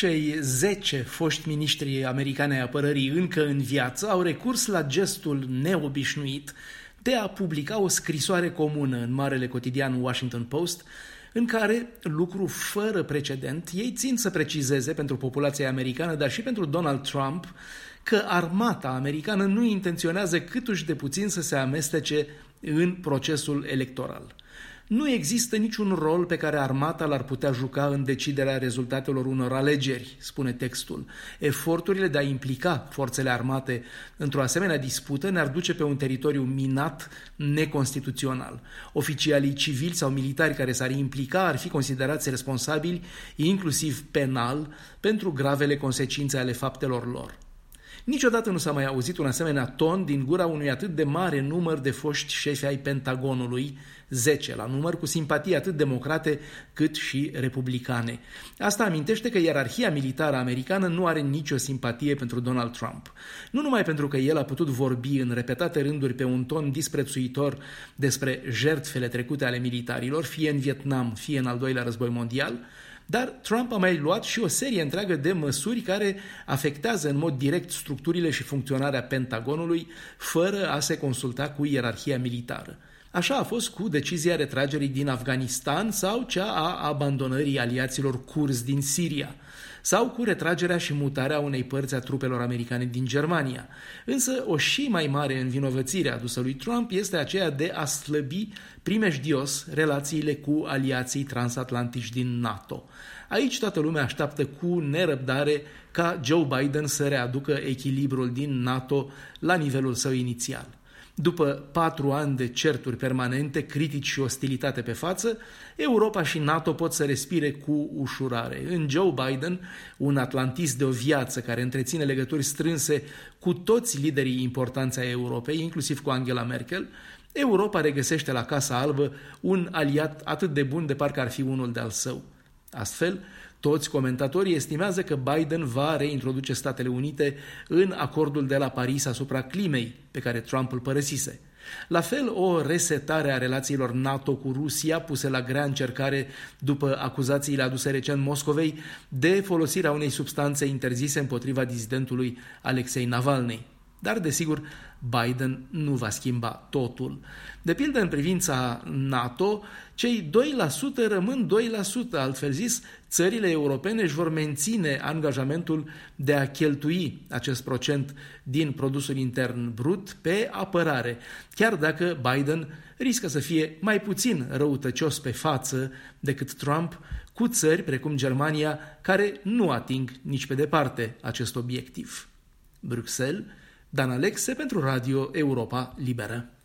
Cei 10 foști miniștri americane ai apărării încă în viață au recurs la gestul neobișnuit de a publica o scrisoare comună în marele cotidian Washington Post, în care, lucru fără precedent, ei țin să precizeze pentru populația americană, dar și pentru Donald Trump, că armata americană nu intenționează câtuși de puțin să se amestece în procesul electoral. Nu există niciun rol pe care armata l-ar putea juca în deciderea rezultatelor unor alegeri, spune textul. Eforturile de a implica forțele armate într-o asemenea dispută ne-ar duce pe un teritoriu minat, neconstituțional. Oficialii civili sau militari care s-ar implica ar fi considerați responsabili, inclusiv penal, pentru gravele consecințe ale faptelor lor. Niciodată nu s-a mai auzit un asemenea ton din gura unui atât de mare număr de foști șefi ai Pentagonului, 10 la număr, cu simpatii atât democrate cât și republicane. Asta amintește că ierarhia militară americană nu are nicio simpatie pentru Donald Trump. Nu numai pentru că el a putut vorbi în repetate rânduri pe un ton disprețuitor despre jertfele trecute ale militarilor, fie în Vietnam, fie în al doilea război mondial, dar Trump a mai luat și o serie întreagă de măsuri care afectează în mod direct structurile și funcționarea Pentagonului, fără a se consulta cu ierarhia militară. Așa a fost cu decizia retragerii din Afganistan sau cea a abandonării aliaților curs din Siria sau cu retragerea și mutarea unei părți a trupelor americane din Germania. Însă o și mai mare învinovățire adusă lui Trump este aceea de a slăbi primejdios relațiile cu aliații transatlantici din NATO. Aici toată lumea așteaptă cu nerăbdare ca Joe Biden să readucă echilibrul din NATO la nivelul său inițial. După patru ani de certuri permanente, critici și ostilitate pe față, Europa și NATO pot să respire cu ușurare. În Joe Biden, un atlantist de o viață care întreține legături strânse cu toți liderii importanți ai Europei, inclusiv cu Angela Merkel, Europa regăsește la Casa Albă un aliat atât de bun de parcă ar fi unul de al său. Astfel, toți comentatorii estimează că Biden va reintroduce Statele Unite în acordul de la Paris asupra climei pe care Trump îl părăsise. La fel, o resetare a relațiilor NATO cu Rusia puse la grea încercare după acuzațiile aduse recent Moscovei de folosirea unei substanțe interzise împotriva dizidentului Alexei Navalny. Dar, desigur, Biden nu va schimba totul. De pildă, în privința NATO, cei 2% rămân 2%, altfel zis, țările europene își vor menține angajamentul de a cheltui acest procent din produsul intern brut pe apărare, chiar dacă Biden riscă să fie mai puțin răutăcios pe față decât Trump cu țări precum Germania, care nu ating nici pe departe acest obiectiv. Bruxelles Dan Alexe pentru Radio Europa Liberă.